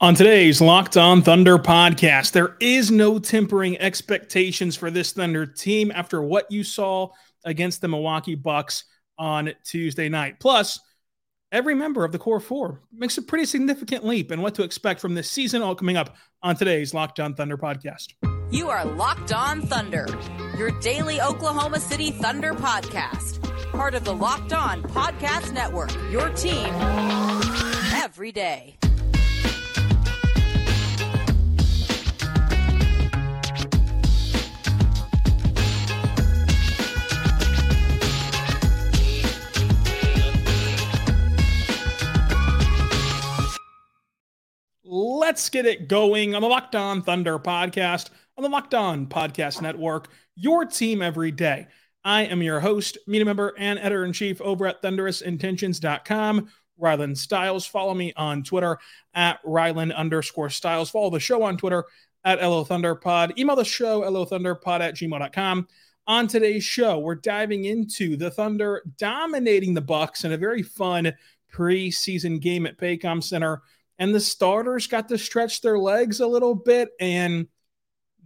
On today's Locked On Thunder podcast, there is no tempering expectations for this Thunder team after what you saw against the Milwaukee Bucks on Tuesday night. Plus, every member of the core four makes a pretty significant leap in what to expect from this season, all coming up on today's Locked On Thunder podcast. You are Locked On Thunder, your daily Oklahoma City Thunder podcast, part of the Locked On Podcast Network, your team every day. Let's get it going on the Locked On Thunder podcast on the Locked On Podcast Network, your team every day. I am your host, media member, and editor in chief over at thunderousintentions.com, Rylan Stiles. Follow me on Twitter at Rylan underscore Stiles. Follow the show on Twitter at LO Thunderpod. Email the show, LOThunderpod at gmail.com. On today's show, we're diving into the Thunder dominating the Bucks in a very fun preseason game at Paycom Center and the starters got to stretch their legs a little bit, and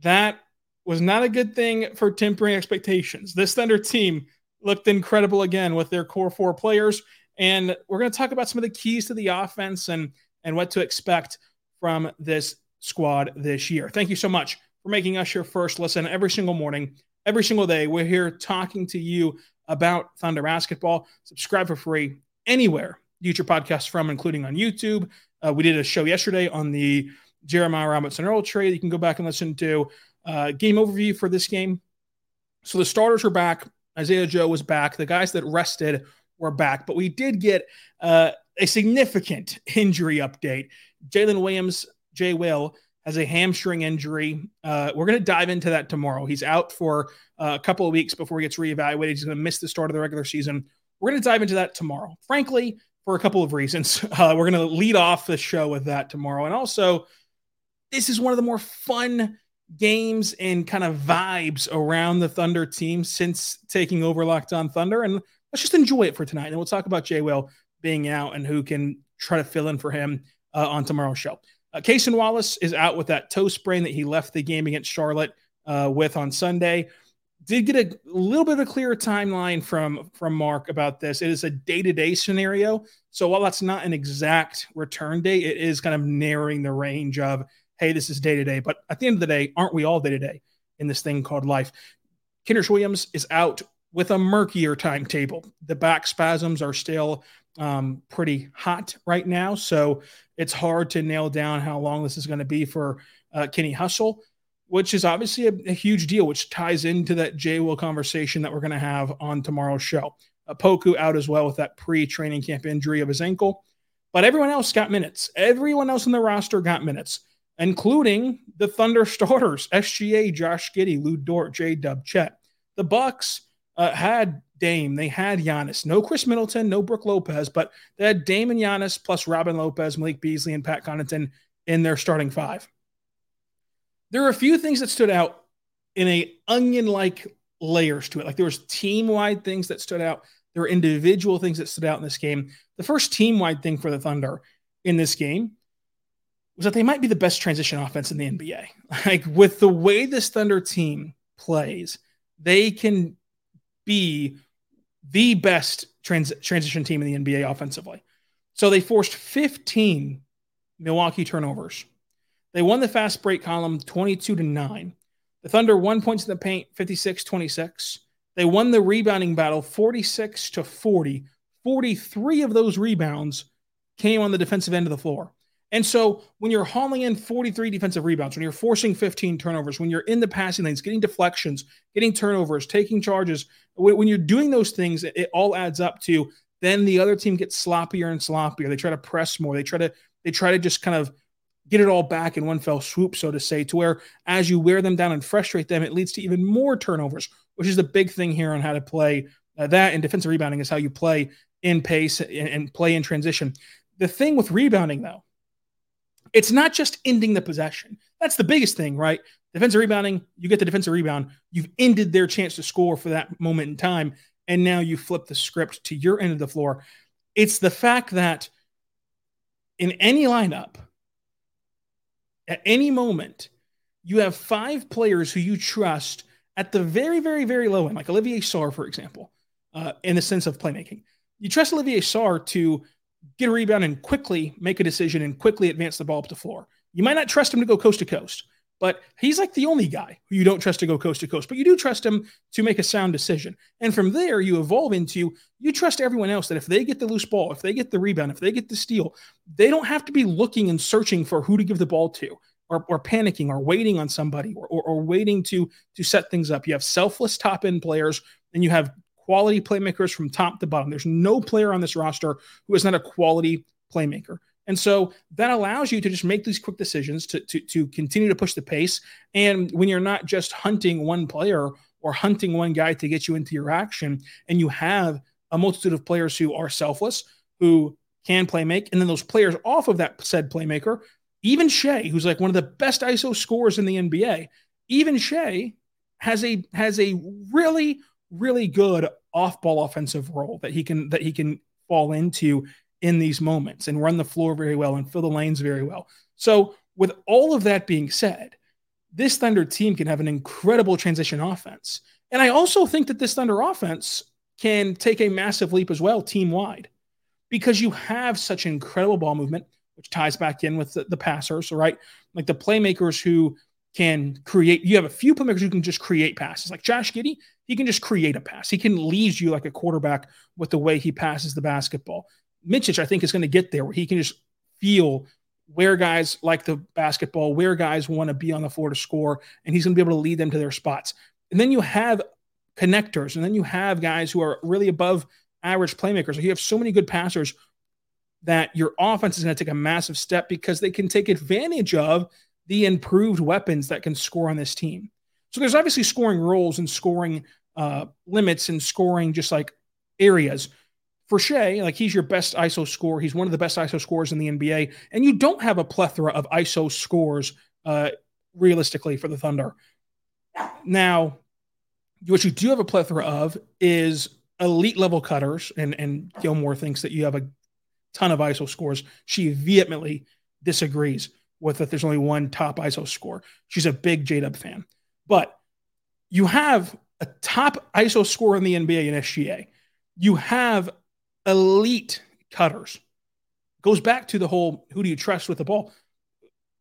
that was not a good thing for tempering expectations. This Thunder team looked incredible again with their core four players, and we're going to talk about some of the keys to the offense and and what to expect from this squad this year. Thank you so much for making us your first listen every single morning, every single day. We're here talking to you about Thunder basketball. Subscribe for free anywhere you get your podcast from, including on YouTube, uh, we did a show yesterday on the Jeremiah Robinson Earl trade. You can go back and listen to uh, game overview for this game. So the starters are back. Isaiah Joe was back. The guys that rested were back, but we did get uh, a significant injury update. Jalen Williams, Jay Will, has a hamstring injury. Uh, we're going to dive into that tomorrow. He's out for uh, a couple of weeks before he gets reevaluated. He's going to miss the start of the regular season. We're going to dive into that tomorrow. Frankly, for a couple of reasons. Uh, we're going to lead off the show with that tomorrow. And also, this is one of the more fun games and kind of vibes around the Thunder team since taking over Locked On Thunder. And let's just enjoy it for tonight. And we'll talk about Jay Will being out and who can try to fill in for him uh, on tomorrow's show. Uh, Cason Wallace is out with that toe sprain that he left the game against Charlotte uh, with on Sunday did get a little bit of a clearer timeline from from Mark about this. It is a day to day scenario, so while that's not an exact return date, it is kind of narrowing the range of hey, this is day to day. But at the end of the day, aren't we all day to day in this thing called life? Kenrich Williams is out with a murkier timetable. The back spasms are still um, pretty hot right now, so it's hard to nail down how long this is going to be for uh, Kenny Hustle which is obviously a, a, huge deal, which ties into that Jay Will conversation that we're going to have on tomorrow's show. Uh, Poku out as well with that pre training camp injury of his ankle. But everyone else got minutes. Everyone else in the roster got minutes, including the Thunder starters SGA, Josh Giddey, Lu Dort, J Dub, Chet. The Bucks uh, had Dame, they had Giannis. No Khris Middleton, no Brook Lopez, but they had Dame and Giannis plus Robin Lopez, Malik Beasley, and Pat Connaughton in their starting five there are a few things that stood out in a onion-like layers to it. Like there was team-wide things that stood out. There were individual things that stood out in this game. The first team-wide thing for the Thunder in this game was that they might be the best transition offense in the NBA. Like with the way this Thunder team plays, they can be the best trans- transition team in the NBA offensively. So they forced 15 Milwaukee turnovers they won the fast break column 22 to 9. The Thunder won points in the paint 56 26. They won the rebounding battle 46 to 40. 43 of those rebounds came on the defensive end of the floor. And so when you're hauling in 43 defensive rebounds, when you're forcing 15 turnovers, when you're in the passing lanes, getting deflections, getting turnovers, taking charges, when you're doing those things, it all adds up to then the other team gets sloppier and sloppier. They try to press more. They try to they try to just kind of get it all back in one fell swoop, so to say, to where as you wear them down and frustrate them, it leads to even more turnovers, which is the big thing here on how to play uh, that. And defensive rebounding is how you play in pace and, and play in transition. The thing with rebounding, though, it's not just ending the possession. That's the biggest thing, right? Defensive rebounding, you get the defensive rebound, you've ended their chance to score for that moment in time, and now you flip the script to your end of the floor. It's the fact that in any lineup, at any moment, you have five players who you trust at the very, very, very low end, like Olivier Sarr, for example, uh, in the sense of playmaking. You trust Olivier Sarr to get a rebound and quickly make a decision and quickly advance the ball up the floor. You might not trust him to go coast to coast, but he's like the only guy who you don't trust to go coast to coast, but you do trust him to make a sound decision. And from there, you evolve into you trust everyone else that if they get the loose ball, if they get the rebound, if they get the steal, they don't have to be looking and searching for who to give the ball to. Or, or panicking or waiting on somebody or, or, or waiting to to set things up. You have selfless top end players and you have quality playmakers from top to bottom. There's no player on this roster who is not a quality playmaker. And so that allows you to just make these quick decisions to, to, to continue to push the pace. And when you're not just hunting one player or hunting one guy to get you into your action, and you have a multitude of players who are selfless, who can play make, and then those players off of that said playmaker, even Shai, who's like one of the best ISO scorers in the NBA, even Shai has a has a really really good off ball offensive role that he can that he can fall into in these moments and run the floor very well and fill the lanes very well. So, with all of that being said, this Thunder team can have an incredible transition offense. And I also think that this Thunder offense can take a massive leap as well, team wide, because you have such incredible ball movement, which ties back in with the, the passers, right? Like the playmakers who can create. You have a few playmakers who can just create passes. Like Josh Giddey, he can just create a pass. He can lead you like a quarterback with the way he passes the basketball. Micic, I think, is going to get there where he can just feel where guys like the basketball, where guys want to be on the floor to score, and he's going to be able to lead them to their spots. And then you have connectors, and then you have guys who are really above average playmakers. So you have so many good passers that your offense is going to take a massive step because they can take advantage of the improved weapons that can score on this team. So there's obviously scoring roles and scoring uh, limits and scoring just like areas for Shai, like he's your best ISO scorer. He's one of the best ISO scorers in the NBA. And you don't have a plethora of ISO scores uh, realistically for the Thunder. Now, what you do have a plethora of is elite level cutters. And, and Gilmore thinks that you have a ton of ISO scores. She vehemently disagrees with that there's only one top ISO score. She's a big J Dub fan. But you have a top ISO scorer in the NBA in SGA. You have elite cutters. Goes back to the whole who do you trust with the ball?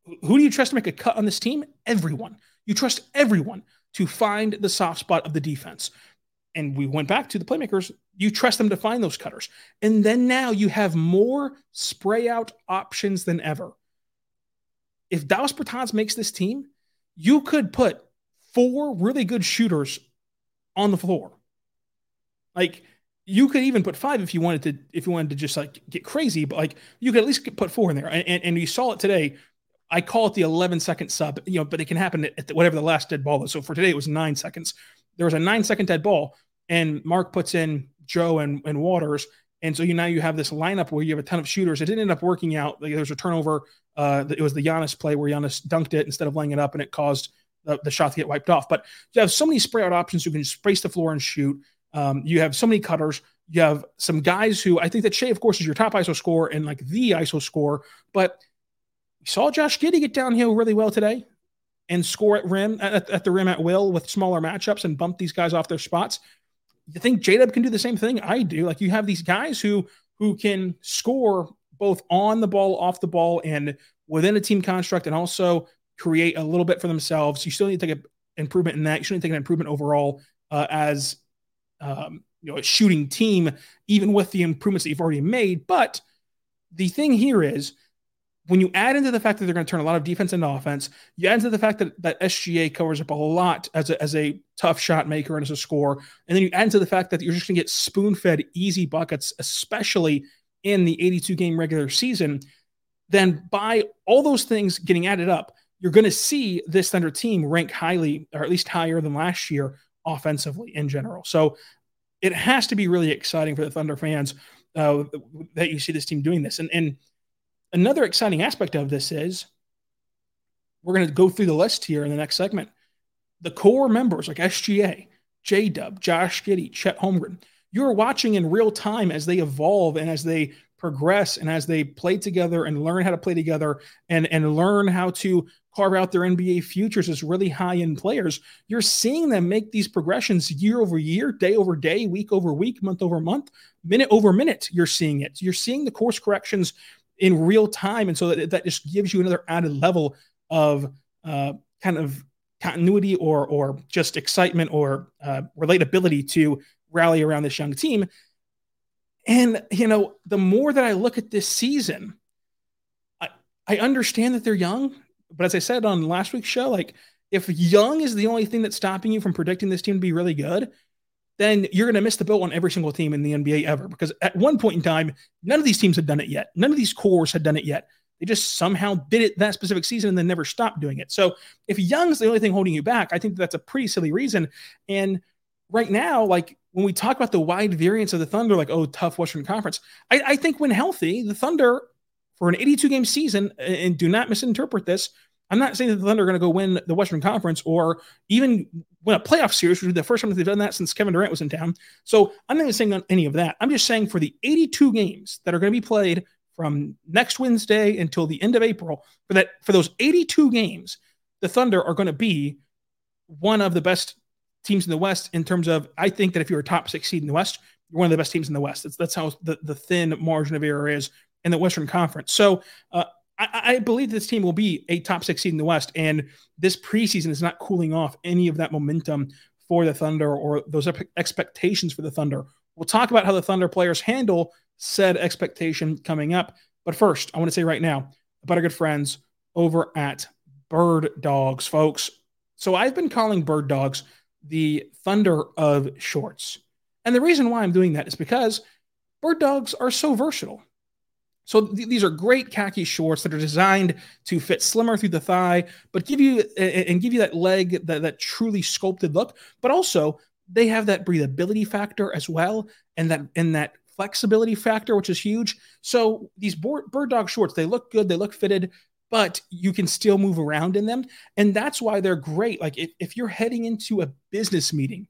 Who do you trust to make a cut on this team? Everyone. You trust everyone to find the soft spot of the defense. And we went back to the playmakers. You trust them to find those cutters. And then now you have more spray out options than ever. If Davis Bertans makes this team, you could put four really good shooters on the floor. Like you could even put five if you wanted to if you wanted to just like get crazy but like you could at least put four in there. And, and, and you saw it today. I call it the 11 second sub you know but it can happen at whatever the last dead ball is. So for today it was nine seconds. There was a nine second dead ball and mark puts in joe and, and waters. And so you now you have this lineup where you have a ton of shooters. It didn't end up working out. Like, there's a turnover uh it was the Giannis play where Giannis dunked it instead of laying it up and it caused the, the shot to get wiped off. But you have so many spray out options. You can space the floor and shoot um, you have so many cutters. You have some guys who I think that Shai, of course, is your top ISO score and like the ISO score. But saw Josh Giddey get downhill really well today and score at rim at, at the rim at will with smaller matchups and bump these guys off their spots. You think J Dub can do the same thing? I do. Like you have these guys who who can score both on the ball, off the ball, and within a team construct, and also create a little bit for themselves. You still need to take an improvement in that. You should need to take an improvement overall uh, as um, you know a shooting team, even with the improvements that you've already made. But the thing here is when you add into the fact that they're going to turn a lot of defense into offense, you add into the fact that, that SGA covers up a lot as a, as a tough shot maker and as a scorer, and then you add into the fact that you're just going to get spoon fed easy buckets, especially in the 82 game regular season, then by all those things getting added up, you're going to see this Thunder team rank highly, or at least higher than last year offensively in general. So it has to be really exciting for the Thunder fans uh, that you see this team doing this. And, and another exciting aspect of this is we're going to go through the list here in the next segment. The core members like SGA, J Dub, Josh Giddey, Chet Holmgren, you're watching in real time as they evolve and as they progress and as they play together and learn how to play together and, and learn how to carve out their NBA futures as really high end players. You're seeing them make these progressions year over year, day over day, week over week, month over month, minute over minute. You're seeing it. You're seeing the course corrections in real time. And so that, that just gives you another added level of uh, kind of continuity or, or just excitement or uh, relatability to rally around this young team. And, you know, the more that I look at this season, I, I understand that they're young. But as I said on last week's show, like if young is the only thing that's stopping you from predicting this team to be really good, then you're going to miss the boat on every single team in the NBA ever. Because at one point in time, none of these teams had done it yet. None of these cores had done it yet. They just somehow did it that specific season and then never stopped doing it. So if Young's the only thing holding you back, I think that's a pretty silly reason. And right now, like when we talk about the wide variance of the Thunder, like, oh, tough Western Conference, I, I think when healthy, the Thunder for an 82 game season, and do not misinterpret this, I'm not saying that the Thunder are going to go win the Western Conference or even win a playoff series, which is the first time they've done that since Kevin Durant was in town. So I'm not even saying any of that. I'm just saying for the 82 games that are going to be played from next Wednesday until the end of April, for that for those 82 games, the Thunder are going to be one of the best teams in the West in terms of I think that if you're a top six seed in the West, you're one of the best teams in the West. That's that's how the, the thin margin of error is in the Western Conference. So uh, I, I, believe this team will be a top six seed in the West, and this preseason is not cooling off any of that momentum for the Thunder or those expectations for the Thunder. We'll talk about how the Thunder players handle said expectation coming up. But first, I want to say right now about our good friends over at Bird Dogs, folks. So I've been calling Bird Dogs the Thunder of shorts. And the reason why I'm doing that is because Bird Dogs are so versatile. So th- these are great khaki shorts that are designed to fit slimmer through the thigh, but give you and give you that leg that, that truly sculpted look. But also they have that breathability factor as well, and that and that flexibility factor, which is huge. So these board, bird dog shorts, they look good, they look fitted, but you can still move around in them, and that's why they're great. Like if, if you're heading into a business meeting,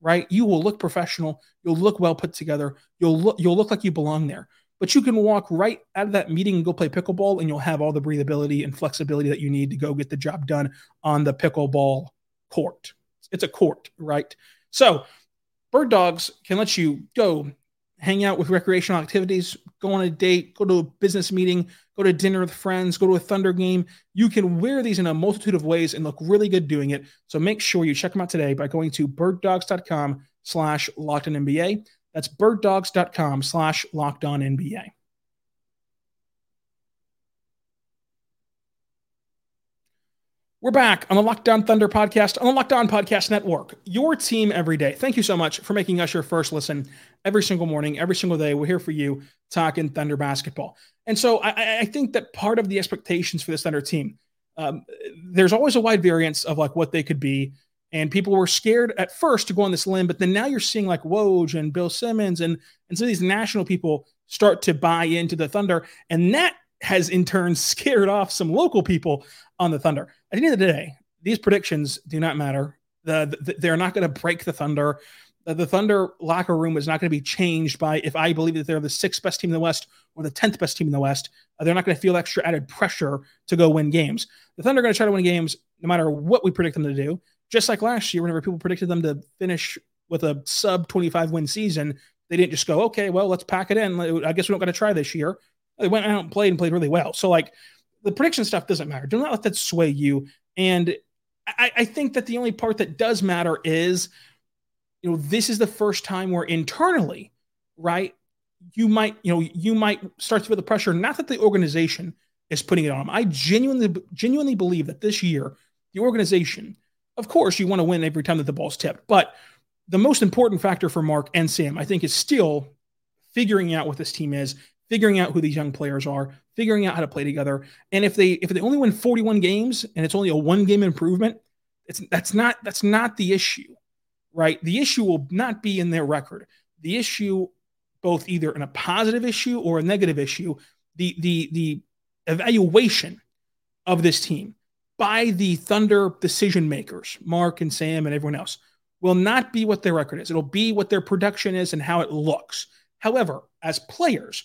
right, you will look professional, you'll look well put together, you'll look you'll look like you belong there but you can walk right out of that meeting and go play pickleball, and you'll have all the breathability and flexibility that you need to go get the job done on the pickleball court. It's a court, right? So, bird dogs can let you go hang out with recreational activities, go on a date, go to a business meeting, go to dinner with friends, go to a Thunder game. You can wear these in a multitude of ways and look really good doing it. So make sure you check them out today by going to birddogs.com slash locked in NBA. That's birddogs.com slash locked on NBA. We're back on the Locked On Thunder podcast on the Locked On Podcast Network. Your team every day. Thank you so much for making us your first listen every single morning, every single day. We're here for you talking Thunder basketball. And so I, I think that part of the expectations for this Thunder team, um, there's always a wide variance of like what they could be. And people were scared at first to go on this limb, but then now you're seeing like Woj and Bill Simmons and, and some of these national people start to buy into the Thunder. And that has in turn scared off some local people on the Thunder. At the end of the day, these predictions do not matter. The, the they're not going to break the Thunder. The, the Thunder locker room is not going to be changed by if I believe that they're the sixth best team in the West or the tenth best team in the West. Uh, they're not going to feel extra added pressure to go win games. The Thunder are going to try to win games no matter what we predict them to do. Just like last year, whenever people predicted them to finish with a sub 25 win season, they didn't just go, okay, well, let's pack it in. I guess we don't got to try this year. They went out and played and played really well. So, like, the prediction stuff doesn't matter. Do not let that sway you. And I, I think that the only part that does matter is, you know, this is the first time where internally, right, you might, you know, you might start to feel the pressure. Not that the organization is putting it on them. I genuinely, genuinely believe that this year, the organization of course, you want to win every time that the ball's tipped. But the most important factor for Mark and Sam, I think, is still figuring out what this team is, figuring out who these young players are, figuring out how to play together. And if they if they only win 41 games and it's only a one game improvement, it's that's not that's not the issue, right? The issue will not be in their record. The issue, both either in a positive issue or a negative issue, the the the evaluation of this team by the Thunder decision makers, Mark and Sam and everyone else, will not be what their record is. It'll be what their production is and how it looks. However, as players,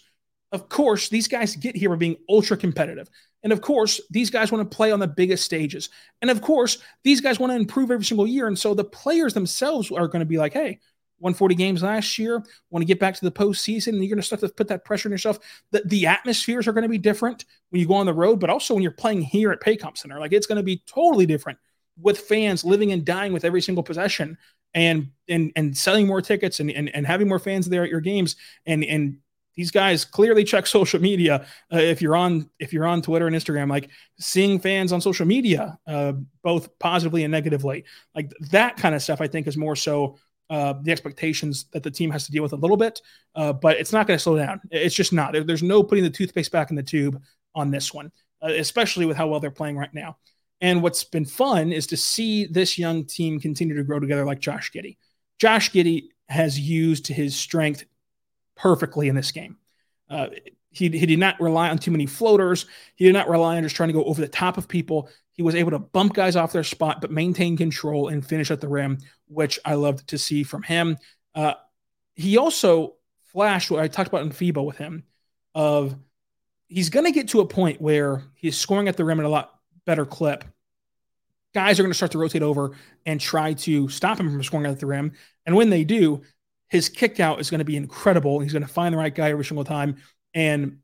Of course, these guys get here by being ultra competitive. And of course, these guys want to play on the biggest stages. And of course, these guys want to improve every single year. And so the players themselves are going to be like, hey, 140 games last year, want to get back to the postseason, and you're going to start to put that pressure on yourself. The, the atmospheres are going to be different when you go on the road, but also when you're playing here at Paycom Center. Like it's going to be totally different with fans living and dying with every single possession and and and selling more tickets and, and and having more fans there at your games and and these guys clearly check social media uh, if you're on if you're on twitter and instagram like seeing fans on social media uh, both positively and negatively like that kind of stuff i think is more so uh, the expectations that the team has to deal with a little bit uh, but it's not going to slow down. It's just not. There, there's no putting the toothpaste back in the tube on this one uh, especially with how well they're playing right now. And what's been fun is to see this young team continue to grow together like josh giddey. Josh giddey has used his strength perfectly in this game. Uh, he, he did not rely on too many floaters. He did not rely on just trying to go over the top of people. He was able to bump guys off their spot, but maintain control and finish at the rim, which I loved to see from him. Uh, he also flashed what I talked about in FIBA with him of he's going to get to a point where he's scoring at the rim at a lot better clip. Guys are going to start to rotate over and try to stop him from scoring at the rim. And when they do, his kick out is going to be incredible. He's going to find the right guy every single time. And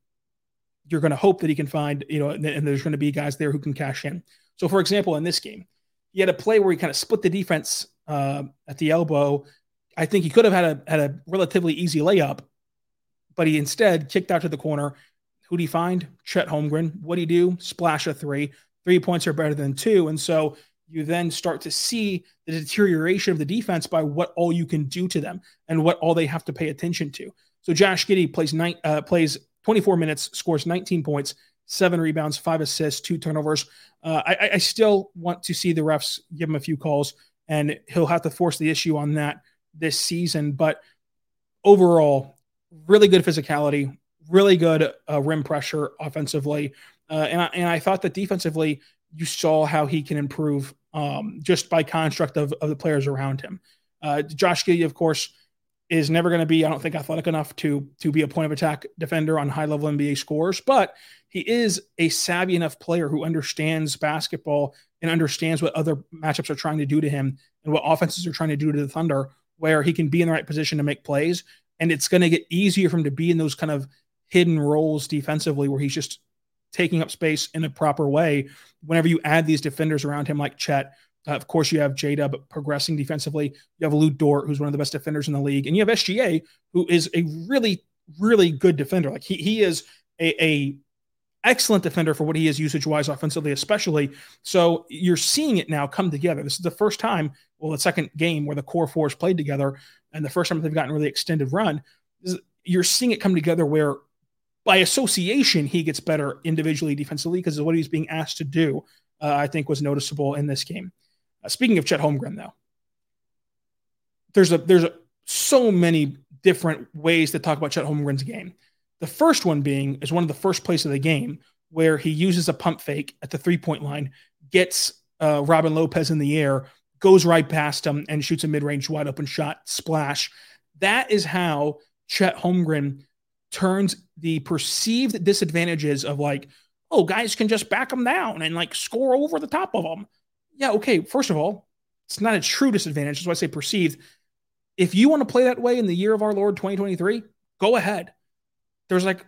you're going to hope that he can find, you know, and there's going to be guys there who can cash in. So, for example, in this game, he had a play where he kind of split the defense uh, at the elbow. I think he could have had a had a relatively easy layup, but he instead kicked out to the corner. Who do he find? Chet Holmgren. What do he do? Splash a three. Three points are better than two. And so you then start to see the deterioration of the defense by what all you can do to them and what all they have to pay attention to. So Josh Giddey plays nine, uh, plays 24 minutes, scores 19 points, seven rebounds, five assists, two turnovers. Uh, I, I, still want to see the refs give him a few calls, and he'll have to force the issue on that this season. But overall, really good physicality, really good uh, rim pressure offensively, uh, and I, and I thought that defensively you saw how he can improve um, just by construct of, of the players around him. Uh, Josh Giddey, of course, is never going to be, I don't think, athletic enough to to be a point of attack defender on high level NBA scores, but he is a savvy enough player who understands basketball and understands what other matchups are trying to do to him and what offenses are trying to do to the Thunder, where he can be in the right position to make plays. And it's going to get easier for him to be in those kind of hidden roles defensively where he's just taking up space in a proper way. Whenever you add these defenders around him, like Chet, uh, of course, you have J Dub progressing defensively. You have Lu Dort, who's one of the best defenders in the league, and you have SGA, who is a really, really good defender. Like he he is a, a excellent defender for what he is usage wise offensively, especially. So you're seeing it now come together. This is the first time, well, the second game where the core fours played together, and the first time they've gotten really extended run. You're seeing it come together where by association, he gets better individually defensively because of what he's being asked to do. Uh, I think was noticeable in this game. Uh, speaking of Chet Holmgren, though, there's a there's a, so many different ways to talk about Chet Holmgren's game. The first one being is one of the first plays of the game where he uses a pump fake at the three point line, gets uh, Robin Lopez in the air, goes right past him, and shoots a mid range wide open shot splash. That is how Chet Holmgren turns the perceived disadvantages of like, oh, guys can just back them down and like score over the top of them. Yeah, okay. First of all, it's not a true disadvantage. That's why I say perceived. If you want to play that way in the year of our Lord 2023, go ahead. There's like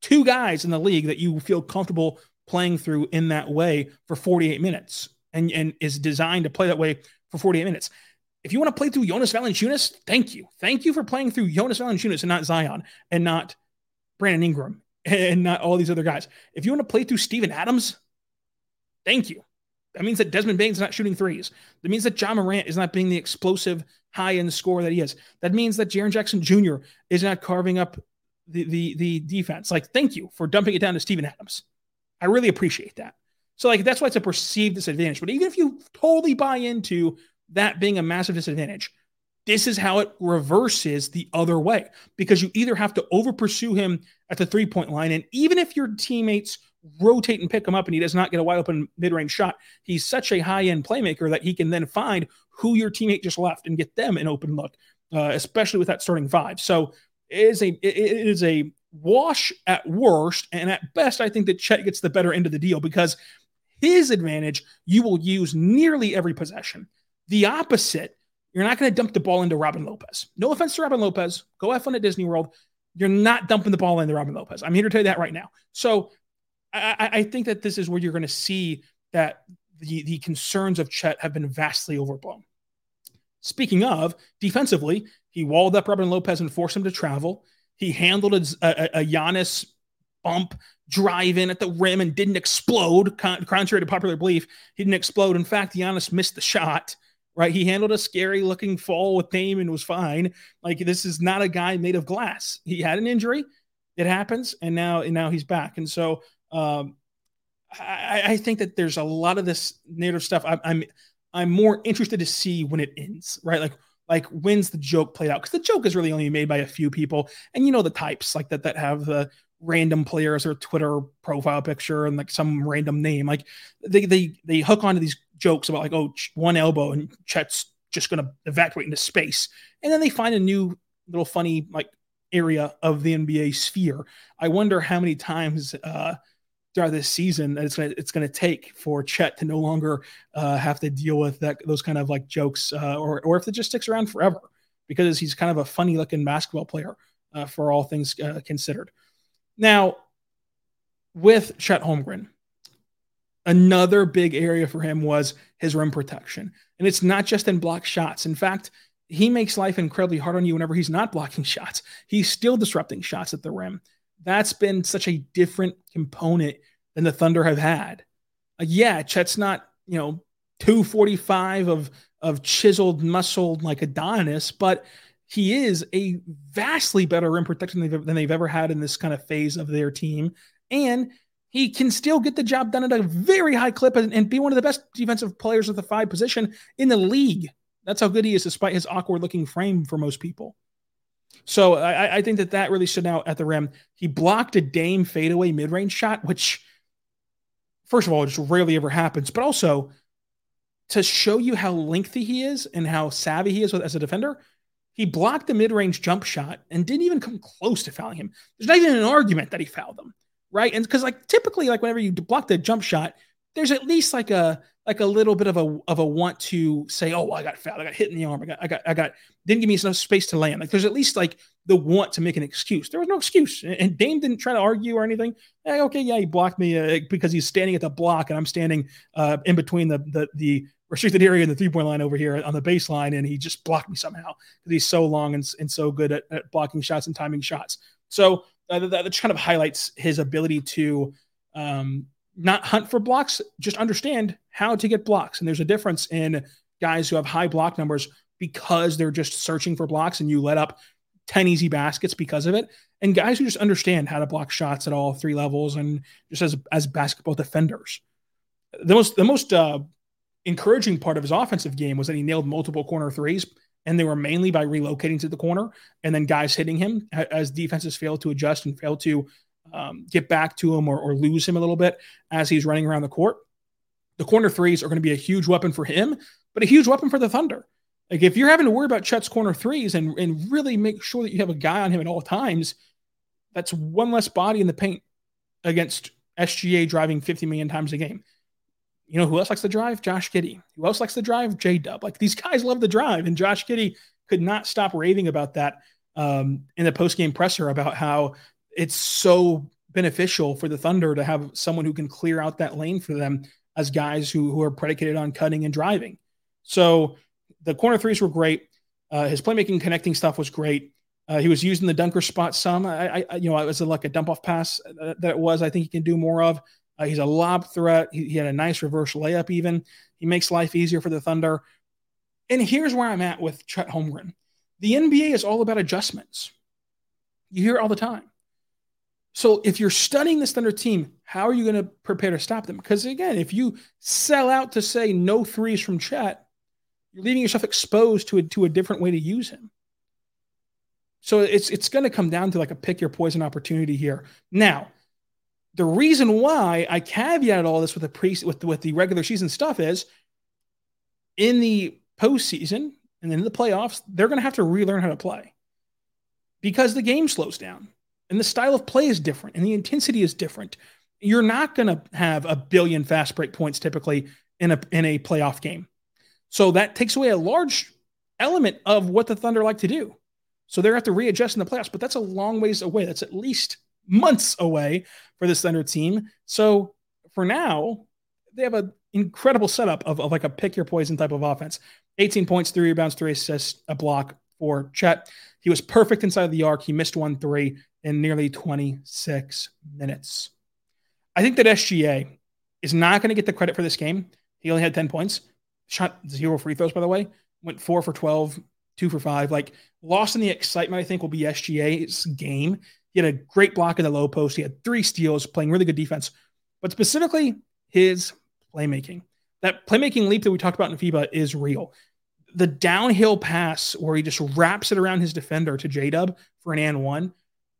two guys in the league that you feel comfortable playing through in that way for 48 minutes and, and is designed to play that way for 48 minutes. If you want to play through Jonas Valanciunas, thank you. Thank you for playing through Jonas Valanciunas and not Zion and not Brandon Ingram and not all these other guys. If you want to play through Steven Adams, thank you. That means that Desmond Bane's not shooting threes. That means that Ja Morant is not being the explosive high end scorer that he is. That means that Jaren Jackson Jr. is not carving up the, the, the defense. Like, thank you for dumping it down to Steven Adams. I really appreciate that. So, like, that's why it's a perceived disadvantage. But even if you totally buy into that being a massive disadvantage, this is how it reverses the other way because you either have to over pursue him at the three point line, and even if your teammates rotate and pick him up and he does not get a wide open mid range shot, he's such a high end playmaker that he can then find who your teammate just left and get them an open look, uh, especially with that starting five. So it is a it is a wash at worst, and at best, I think that Chet gets the better end of the deal because his advantage you will use nearly every possession. The opposite, you're not going to dump the ball into Robin Lopez. No offense to Robin Lopez. Go have fun at Disney World. You're not dumping the ball into Robin Lopez. I'm here to tell you that right now. So I, I think that this is where you're going to see that the, the concerns of Chet have been vastly overblown. Speaking of defensively, he walled up Robin Lopez and forced him to travel. He handled a, a, a Giannis bump drive in at the rim and didn't explode, contrary to popular belief. He didn't explode. In fact, Giannis missed the shot, right? He handled a scary looking fall with Dame and was fine. Like, this is not a guy made of glass. He had an injury. It happens. And now, and now he's back. And so, um, I, I, think that there's a lot of this narrative stuff. I, I'm, I'm more interested to see when it ends, right? Like, like when's the joke played out? Because the joke is really only made by a few people, and you know the types like that that have the random players or Twitter profile picture and like some random name. Like they they they hook onto these jokes about like oh one elbow and Chet's just gonna evacuate into space, and then they find a new little funny like area of the NBA sphere. I wonder how many times uh, throughout this season that it's gonna it's gonna take for Chet to no longer uh, have to deal with that those kind of like jokes, uh, or or if it just sticks around forever because he's kind of a funny looking basketball player uh, for all things uh, considered. Now, with Chet Holmgren, another big area for him was his rim protection, and it's not just in block shots. In fact. He makes life incredibly hard on you whenever he's not blocking shots. He's still disrupting shots at the rim that's been such a different component than the Thunder have had. Uh, yeah, Chet's not, you know, 245 of of chiseled muscle like Adonis, but he is a vastly better rim protector than they've, than they've ever had in this kind of phase of their team. And he can still get the job done at a very high clip and, and be one of the best defensive players at the five position in the league. That's how good he is, despite his awkward looking frame for most people. So I, I, think that that really stood out at the rim. He blocked a Dame fadeaway mid range shot, which, first of all, just rarely ever happens, but also to show you how lengthy he is and how savvy he is as a defender. He blocked the mid range jump shot and didn't even come close to fouling him. There's not even an argument that he fouled him, right? And because, like, typically, like, whenever you block the jump shot, there's at least like a like a little bit of a of a want to say, oh, I got fouled, I got hit in the arm, I got I got I got didn't give me enough space to land. Like there's at least like the want to make an excuse. There was no excuse, and Dame didn't try to argue or anything. Hey, okay, yeah, he blocked me uh, because he's standing at the block, and I'm standing uh, in between the the the restricted area and the three point line over here on the baseline, and he just blocked me somehow because he's so long and, and so good at, at blocking shots and timing shots. So uh, that, that kind of highlights his ability to um, not hunt for blocks, just understand how to get blocks. And there's a difference in guys who have high block numbers because they're just searching for blocks and you let up 10 easy baskets because of it. And guys who just understand how to block shots at all three levels and just as as basketball defenders. The most the most uh, encouraging part of his offensive game was that he nailed multiple corner threes, and they were mainly by relocating to the corner and then guys hitting him as defenses failed to adjust and failed to um, get back to him or, or lose him a little bit as he's running around the court. The corner threes are going to be a huge weapon for him, but a huge weapon for the Thunder. Like if you're having to worry about Chet's corner threes and, and really make sure that you have a guy on him at all times, that's one less body in the paint against SGA driving 50 million times a game. You know who else likes to drive? Josh Giddey. Who else likes to drive? J Dub. Like these guys love the drive, and Josh Giddey could not stop raving about that um, in the post game presser about how it's so beneficial for the Thunder to have someone who can clear out that lane for them as guys who, who are predicated on cutting and driving. So the corner threes were great. Uh, his playmaking connecting stuff was great. Uh, he was using the dunker spot some. I, I you know, it was like a dump off pass uh, that it was. I think he can do more of. Uh, he's a lob threat. He, he, had a nice reverse layup. Even he makes life easier for the Thunder. And here's where I'm at with Chet Holmgren. The NBA is all about adjustments. You hear it all the time. So if you're studying this Thunder team, how are you going to prepare to stop them? Because again, if you sell out to say no threes from Chet, you're leaving yourself exposed to a, to a different way to use him. So it's it's going to come down to like a pick your poison opportunity here. Now, the reason why I caveated all this with the pre with with the regular season stuff is in the postseason and then in the playoffs, they're going to have to relearn how to play because the game slows down and the style of play is different and the intensity is different. You're not going to have a billion fast break points typically in a in a playoff game. So that takes away a large element of what the Thunder like to do. So they're going to have to readjust in the playoffs, but that's a long ways away. That's at least months away for this Thunder team. So for now, they have an incredible setup of, of like a pick your poison type of offense. 18 points, three rebounds, three assists, a block for Chet. He was perfect inside of the arc. He missed one three in nearly 26 minutes. I think that SGA is not going to get the credit for this game. He only had 10 points, shot zero free throws, by the way, went four for 12, two for five. Like lost in the excitement, I think, will be SGA's game. He had a great block in the low post. He had three steals, playing really good defense, but specifically his playmaking. That playmaking leap that we talked about in FIBA is real. The downhill pass where he just wraps it around his defender to J Dub for an and one,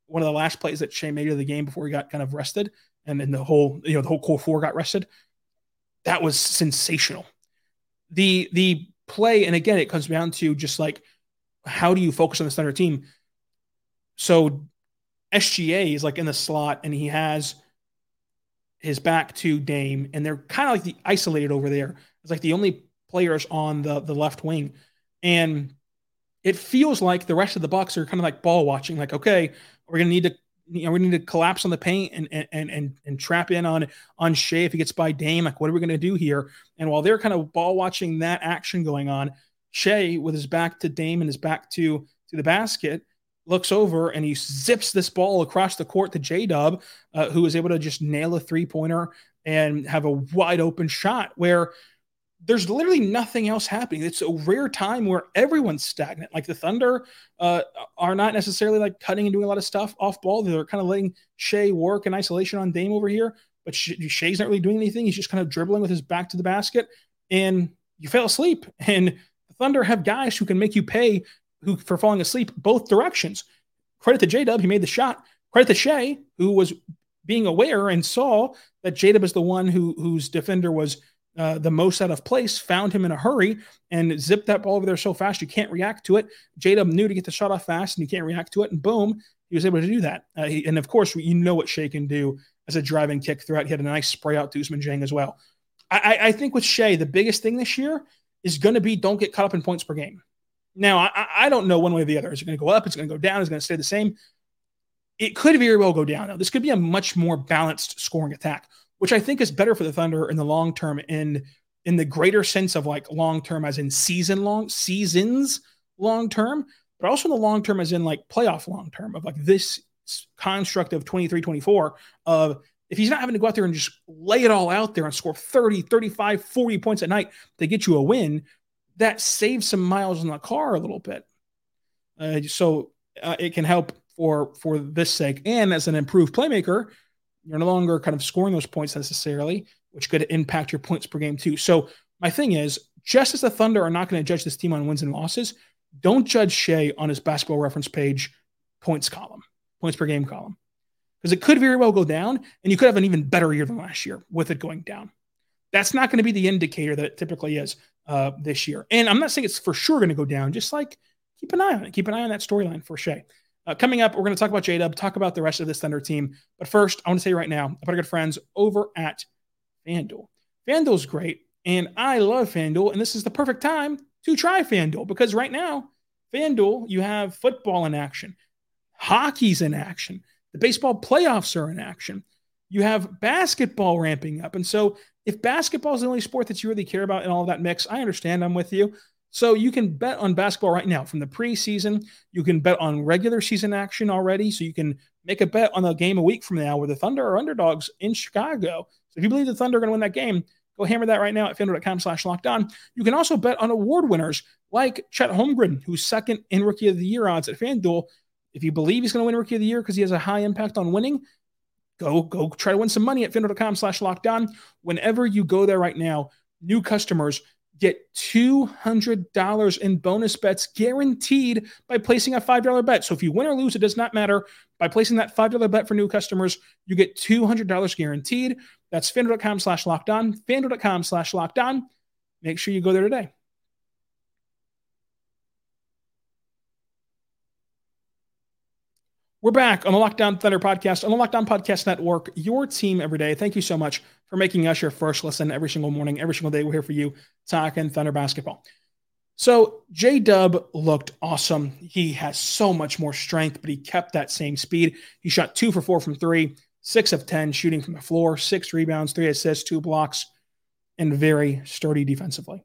one of the last plays that Shai made of the game before he got kind of rested, and then the whole you know the whole core four got rested. That was sensational. The the play, and again, it comes down to just like how do you focus on the center team? So SGA is like in the slot and he has his back to Dame, and they're kind of like the isolated over there. It's like the only players on the the left wing, and it feels like the rest of the Bucks are kind of like ball watching. Like, okay, we're gonna need to you know we need to collapse on the paint and and and and trap in on on Shai if he gets by Dame. Like, what are we gonna do here? And while they're kind of ball watching that action going on, Shai with his back to Dame and his back to to the basket looks over and he zips this ball across the court to J Dub, uh, who is able to just nail a three pointer and have a wide open shot where there's literally nothing else happening. It's a rare time where everyone's stagnant. Like the Thunder uh, are not necessarily like cutting and doing a lot of stuff off ball. They're kind of letting Shai work in isolation on Dame over here, but Shai's not really doing anything. He's just kind of dribbling with his back to the basket, and you fell asleep. And the Thunder have guys who can make you pay who for falling asleep both directions. Credit to J Dub, he made the shot. Credit to Shai, who was being aware and saw that J Dub is the one who whose defender was uh, the most out of place, found him in a hurry and zipped that ball over there so fast you can't react to it. J Dub knew to get the shot off fast and you can't react to it, and boom, he was able to do that. Uh, he, and of course, you know what Shai can do as a driving kick throughout. He had a nice spray out to Ousmane Dieng as well. I, I think with Shai, the biggest thing this year is going to be don't get caught up in points per game. Now, I, I don't know one way or the other. Is it going to go up? Is it going to go down? Is it going to stay the same? It could very well go down. Now, this could be a much more balanced scoring attack, which I think is better for the Thunder in the long term in in the greater sense of like long term as in season long seasons long term, but also in the long term as in like playoff long term of like this construct of 23 24 of if he's not having to go out there and just lay it all out there and score 30, 35, 40 points a night to get you a win, that saves some miles on the car a little bit. Uh, so uh, it can help for for this sake. And as an improved playmaker, you're no longer kind of scoring those points necessarily, which could impact your points per game too. So my thing is, just as the Thunder are not going to judge this team on wins and losses, don't judge Shai on his basketball reference page points column, points per game column. Because it could very well go down, and you could have an even better year than last year with it going down. That's not going to be the indicator that it typically is uh, this year. And I'm not saying it's for sure going to go down, just like keep an eye on it. Keep an eye on that storyline for Shai. Uh, coming up, we're going to talk about J Dub, talk about the rest of this Thunder team. But first, I want to say right now, I've got good friends over at FanDuel. FanDuel's great, and I love FanDuel, and this is the perfect time to try FanDuel because right now, FanDuel, you have football in action, hockey's in action, the baseball playoffs are in action. You have basketball ramping up. And so if basketball is the only sport that you really care about in all of that mix, I understand. I'm with you. So you can bet on basketball right now from the preseason. You can bet on regular season action already. So you can make a bet on a game a week from now where the Thunder are underdogs in Chicago. So if you believe the Thunder are going to win that game, go hammer that right now at fanduel.com slash locked on. You can also bet on award winners like Chet Holmgren, who's second in rookie of the year odds at FanDuel. If you believe he's going to win rookie of the year because he has a high impact on winning, go go try to win some money at fanduel.com slash locked on. Whenever you go there right now, new customers get $200 in bonus bets guaranteed by placing a $5 bet. So if you win or lose, it does not matter. By placing that $5 bet for new customers, you get $200 guaranteed. That's fanduel.com slash locked on, fanduel.com slash locked on. Make sure you go there today. We're back on the Locked On Thunder podcast, on the Locked On Podcast Network, your team every day. Thank you so much for making us your first listen every single morning, every single day. We're here for you talking Thunder basketball. So J Dub looked awesome. He has so much more strength, but he kept that same speed. He shot two for four from three, six of 10 shooting from the floor, six rebounds, three assists, two blocks, and very sturdy defensively.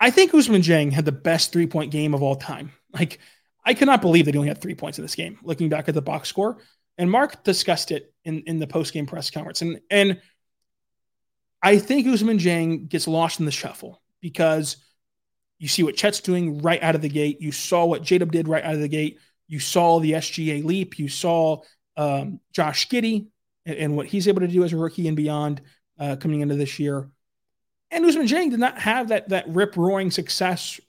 I think Ousmane Dieng had the best three point game of all time. Like, I cannot believe that he only had three points in this game, looking back at the box score. And Mark discussed it in, in the post game press conference. And, and I think Ousmane Dieng gets lost in the shuffle because you see what Chet's doing right out of the gate. You saw what J-Dub did right out of the gate. You saw the SGA leap. You saw um, Josh Giddey and, and, what he's able to do as a rookie and beyond uh, coming into this year. And Ousmane Dieng did not have that, that rip roaring success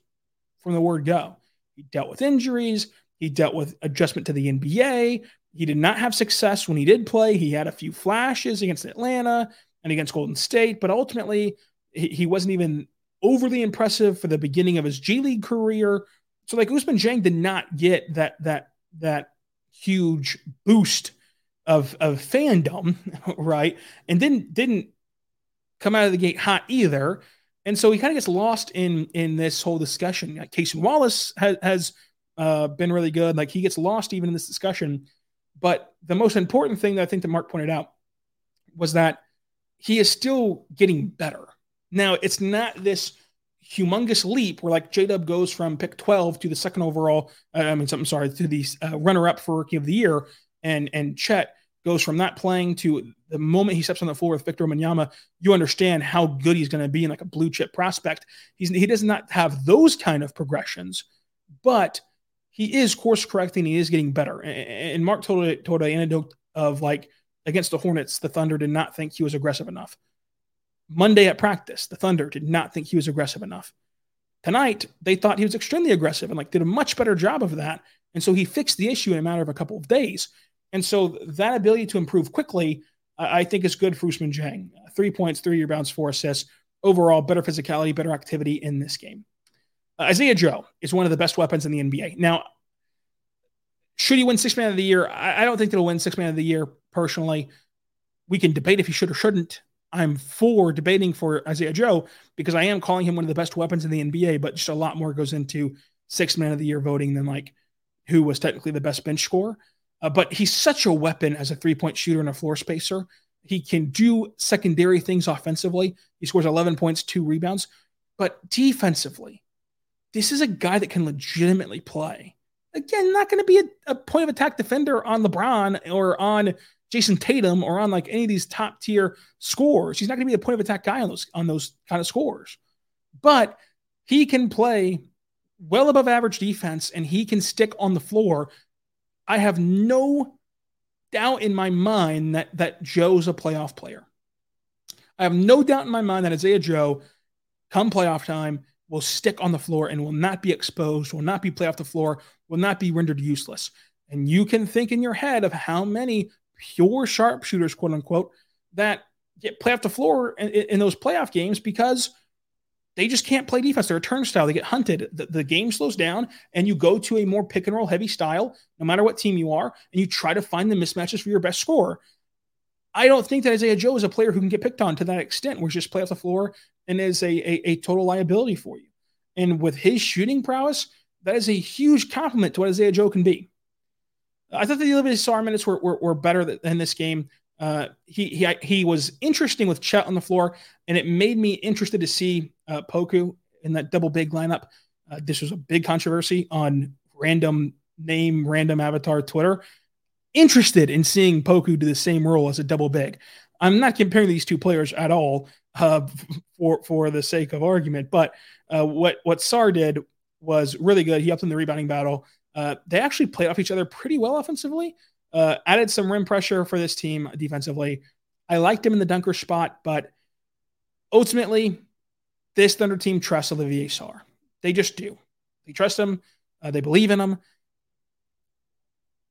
from the word go. He dealt with injuries. He dealt with adjustment to the NBA. He did not have success when he did play. He had a few flashes against Atlanta and against Golden State, but ultimately he, he wasn't even overly impressive for the beginning of his G League career. So like Ousmane Dieng did not get that that that huge boost of of fandom, right? And didn't didn't come out of the gate hot either. And so he kind of gets lost in in this whole discussion. Like Cason Wallace has, has uh, been really good. Like he gets lost even in this discussion. But the most important thing that I think that Mark pointed out was that he is still getting better. Now it's not this humongous leap where like J Dub goes from pick 12 to the second overall. Uh, I mean, I'm sorry, to the uh, runner up for rookie of the year. And, and Chet goes from that playing to the moment he steps on the floor with Victor Wembanyama, you understand how good he's going to be in like a blue chip prospect. He's, he does not have those kind of progressions, but he is course correcting. He is getting better. And Mark told, told an anecdote of like against the Hornets, the Thunder did not think he was aggressive enough. Monday at practice, the Thunder did not think he was aggressive enough. Tonight, they thought he was extremely aggressive and like did a much better job of that. And so he fixed the issue in a matter of a couple of days. And so that ability to improve quickly, I think, is good for Ousmane Dieng. Three points, three rebounds, four assists. Overall, better physicality, better activity in this game. Uh, Isaiah Joe is one of the best weapons in the NBA. Now, should he win six man of the year? I, I don't think he'll win six man of the year personally. We can debate if he should or shouldn't. I'm for debating for Isaiah Joe because I am calling him one of the best weapons in the NBA, but just a lot more goes into six man of the year voting than like who was technically the best bench scorer. Uh, but he's such a weapon as a three point shooter and a floor spacer. He can do secondary things offensively. He scores 11 points, two rebounds. But defensively, this is a guy that can legitimately play. Again, not going to be a, a, point of attack defender on LeBron or on Jayson Tatum or on like any of these top tier scores. He's not going to be a point of attack guy on those on those kind of scores. But he can play well above average defense and he can stick on the floor I have no doubt in my mind that that Joe's a playoff player. I have no doubt in my mind that Isaiah Joe, come playoff time, will stick on the floor and will not be exposed, will not be play off the floor, will not be rendered useless. And you can think in your head of how many pure sharpshooters, quote unquote, that get play off the floor in, in those playoff games because – they just can't play defense. They're a turnstile. They get hunted. The, the, game slows down, and you go to a more pick and roll heavy style, no matter what team you are, and you try to find the mismatches for your best scorer. I don't think that Isaiah Joe is a player who can get picked on to that extent, where just play off the floor and is a, a, a total liability for you. And with his shooting prowess, that is a huge compliment to what Isaiah Joe can be. I thought the Olivier Sarr minutes were, were, were better in this game. Uh, he he he was interesting with Chet on the floor, and it made me interested to see uh, Poku in that double big lineup. Uh, this was a big controversy on random name, random avatar Twitter. Interested in seeing Poku do the same role as a double big. I'm not comparing these two players at all uh, for for the sake of argument, but uh, what what Sarr did was really good. He helped in the rebounding battle. Uh, they actually played off each other pretty well offensively. Uh, added some rim pressure for this team defensively. I liked him in the dunker spot, but ultimately, this Thunder team trusts Olivier Sarr. They just do. They trust him. Uh, they believe in him.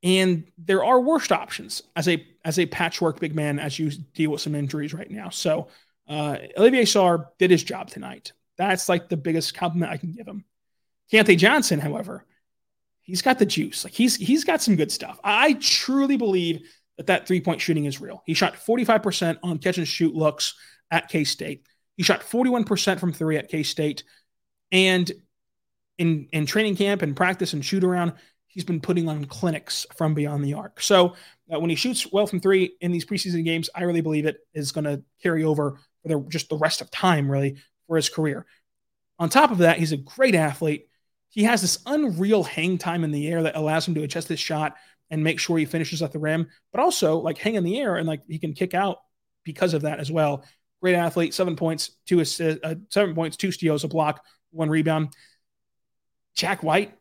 And there are worst options as a as a patchwork big man as you deal with some injuries right now. So uh, Olivier Sarr did his job tonight. That's like the biggest compliment I can give him. Keyontae Johnson, however, he's got the juice. Like he's he's got some good stuff. I truly believe that that three point shooting is real. He shot 45% on catch and shoot looks at K State. He shot 41% from three at K State. And in, in training camp and practice and shoot around, he's been putting on clinics from beyond the arc. So uh, when he shoots well from three in these preseason games, I really believe it is going to carry over for the, just the rest of time, really, for his career. On top of that, he's a great athlete. He has this unreal hang time in the air that allows him to adjust his shot and make sure he finishes at the rim, but also like hang in the air and like he can kick out because of that as well. Great athlete, seven points, two assists, uh, seven points, two steals, a block, one rebound. Jack White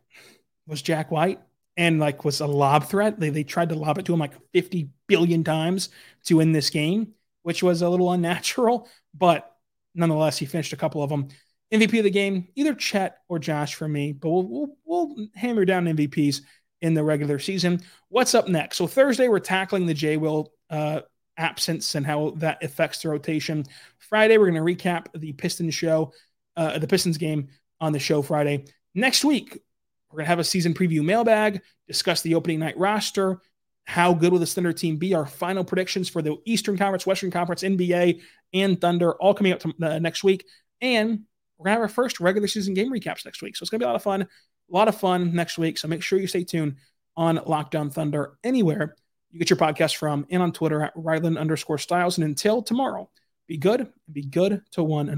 was Jack White and like was a lob threat. They, they tried to lob it to him like 50 billion times to win this game, which was a little unnatural, but nonetheless, he finished a couple of them. MVP of the game, either Chet or Josh for me, but we'll, we'll, we'll hammer down MVPs in the regular season. What's up next? So Thursday, we're tackling the J Will uh, absence and how that affects the rotation. Friday, we're going to recap the Pistons show, uh, the Pistons game on the show Friday. Next week, we're going to have a season preview mailbag, discuss the opening night roster, how good will the Thunder team be, our final predictions for the Eastern Conference, Western Conference, NBA, and Thunder, all coming up to, uh, next week. And we're going to have our first regular season game recaps next week. So it's going to be a lot of fun, a lot of fun next week. So make sure you stay tuned on Locked On Thunder anywhere you get your podcast from and on Twitter at Rylan underscore Stiles. And until tomorrow, be good and be good to one